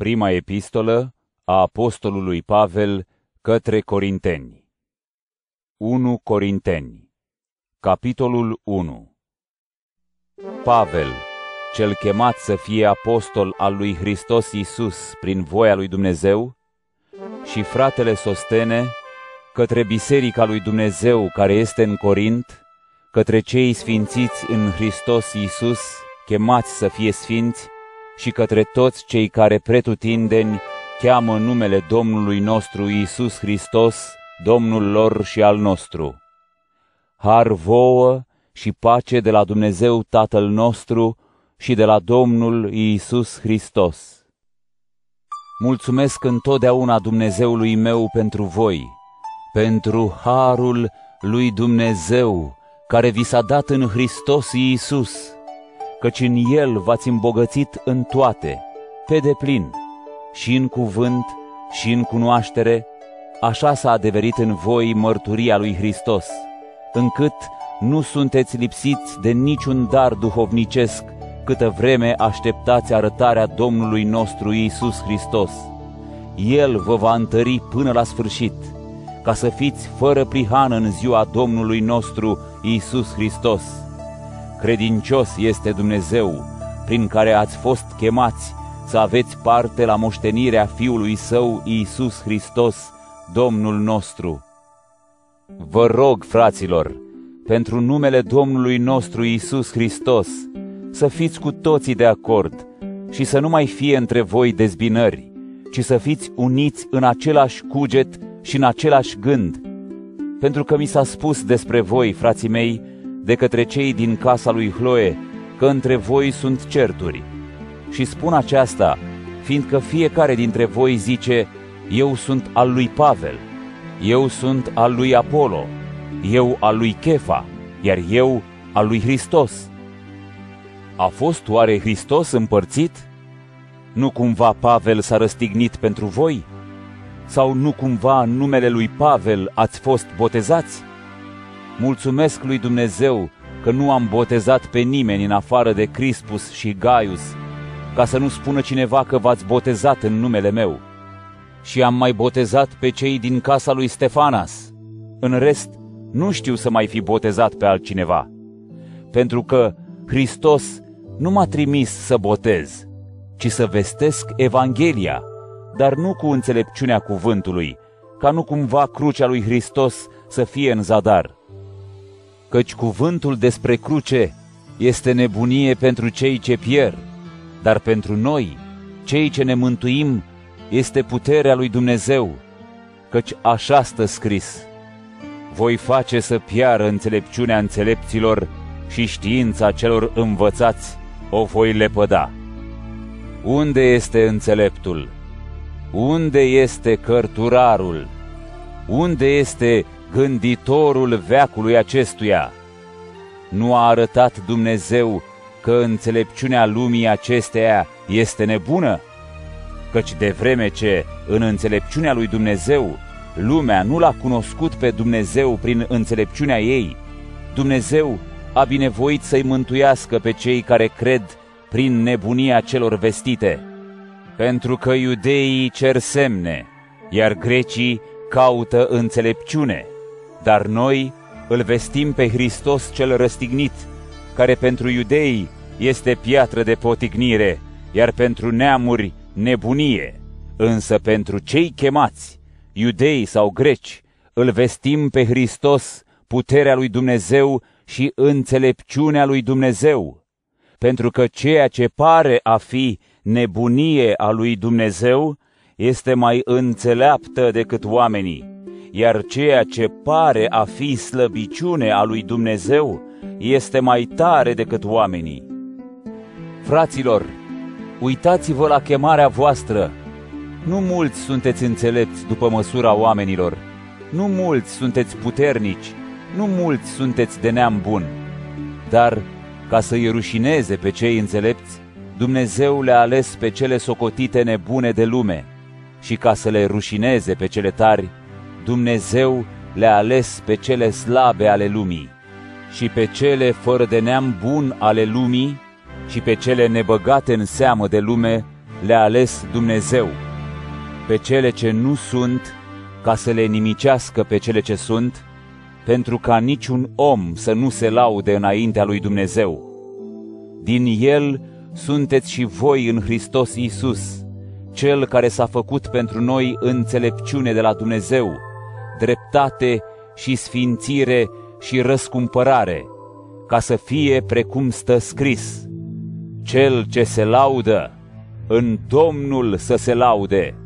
Prima epistolă a apostolului Pavel către Corinteni. 1 Corinteni Capitolul 1 Pavel, cel chemat să fie apostol al lui Hristos Iisus prin voia lui Dumnezeu, și fratele Sostene, către biserica lui Dumnezeu care este în Corint, către cei sfințiți în Hristos Iisus, chemați să fie sfinți, și către toți cei care pretutindeni cheamă numele Domnului nostru Iisus Hristos, Domnul lor și al nostru. Har vouă și pace de la Dumnezeu Tatăl nostru și de la Domnul Iisus Hristos. Mulțumesc întotdeauna Dumnezeului meu pentru voi, pentru harul lui Dumnezeu care vi s-a dat în Hristos Iisus, căci în El v-ați îmbogățit în toate, pe deplin, și în cuvânt, și în cunoaștere, așa s-a adeverit în voi mărturia lui Hristos, încât nu sunteți lipsiți de niciun dar duhovnicesc, câtă vreme așteptați arătarea Domnului nostru Iisus Hristos. El vă va întări până la sfârșit, ca să fiți fără prihană în ziua Domnului nostru Iisus Hristos. Credincios este Dumnezeu, prin care ați fost chemați să aveți parte la moștenirea Fiului Său Iisus Hristos, Domnul nostru. Vă rog, fraților, pentru numele Domnului nostru Iisus Hristos, să fiți cu toții de acord și să nu mai fie între voi dezbinări, ci să fiți uniți în același cuget și în același gând. Pentru că mi s-a spus despre voi, frații mei, de către cei din casa lui Hloe, că între voi sunt certuri. Și spun aceasta, fiindcă fiecare dintre voi zice, eu sunt al lui Pavel, eu sunt al lui Apollo, eu al lui Chefa, iar eu al lui Hristos. A fost oare Hristos împărțit? Nu cumva Pavel s-a răstignit pentru voi? Sau nu cumva în numele lui Pavel ați fost botezați? Mulțumesc lui Dumnezeu că nu am botezat pe nimeni în afară de Crispus și Gaius, ca să nu spună cineva că v-ați botezat în numele meu. Și am mai botezat pe cei din casa lui Stefanas. În rest, nu știu să mai fi botezat pe altcineva. Pentru că Hristos nu m-a trimis să botez, ci să vestesc Evanghelia, dar nu cu înțelepciunea cuvântului, ca nu cumva crucea lui Hristos să fie în zadar. Căci cuvântul despre cruce este nebunie pentru cei ce pierd, dar pentru noi, cei ce ne mântuim, este puterea lui Dumnezeu, căci așa stă scris. Voi face să piară înțelepciunea înțelepților și știința celor învățați o voi lepăda. Unde este înțeleptul? Unde este cărturarul? Unde este gânditorul veacului acestuia? Nu a arătat Dumnezeu că înțelepciunea lumii acesteia este nebună? Căci de vreme ce, în înțelepciunea lui Dumnezeu, lumea nu l-a cunoscut pe Dumnezeu prin înțelepciunea ei, Dumnezeu a binevoit să-i mântuiască pe cei care cred prin nebunia celor vestite. Pentru că iudeii cer semne, iar grecii caută înțelepciune, dar noi îl vestim pe Hristos cel răstignit, care pentru iudei este piatră de potignire, iar pentru neamuri nebunie, însă pentru cei chemați, iudei sau greci, îl vestim pe Hristos puterea lui Dumnezeu și înțelepciunea lui Dumnezeu, pentru că ceea ce pare a fi nebunie a lui Dumnezeu este mai înțeleaptă decât oamenii, iar ceea ce pare a fi slăbiciune a lui Dumnezeu este mai tare decât oamenii. Fraților, uitați-vă la chemarea voastră. Nu mulți sunteți înțelepți după măsura oamenilor, nu mulți sunteți puternici, nu mulți sunteți de neam bun, dar ca să-i rușineze pe cei înțelepți, Dumnezeu le-a ales pe cele socotite nebune de lume și ca să le rușineze pe cele tari, Dumnezeu le-a ales pe cele slabe ale lumii și pe cele fără de neam bun ale lumii și pe cele nebăgate în seamă de lume le-a ales Dumnezeu, pe cele ce nu sunt, ca să le nimicească pe cele ce sunt, pentru ca niciun om să nu se laude înaintea lui Dumnezeu. Din El sunteți și voi în Hristos Iisus, Cel care s-a făcut pentru noi înțelepciune de la Dumnezeu, dreptate și sfințire și răscumpărare, ca să fie precum stă scris. Cel ce se laudă, în Domnul să se laude.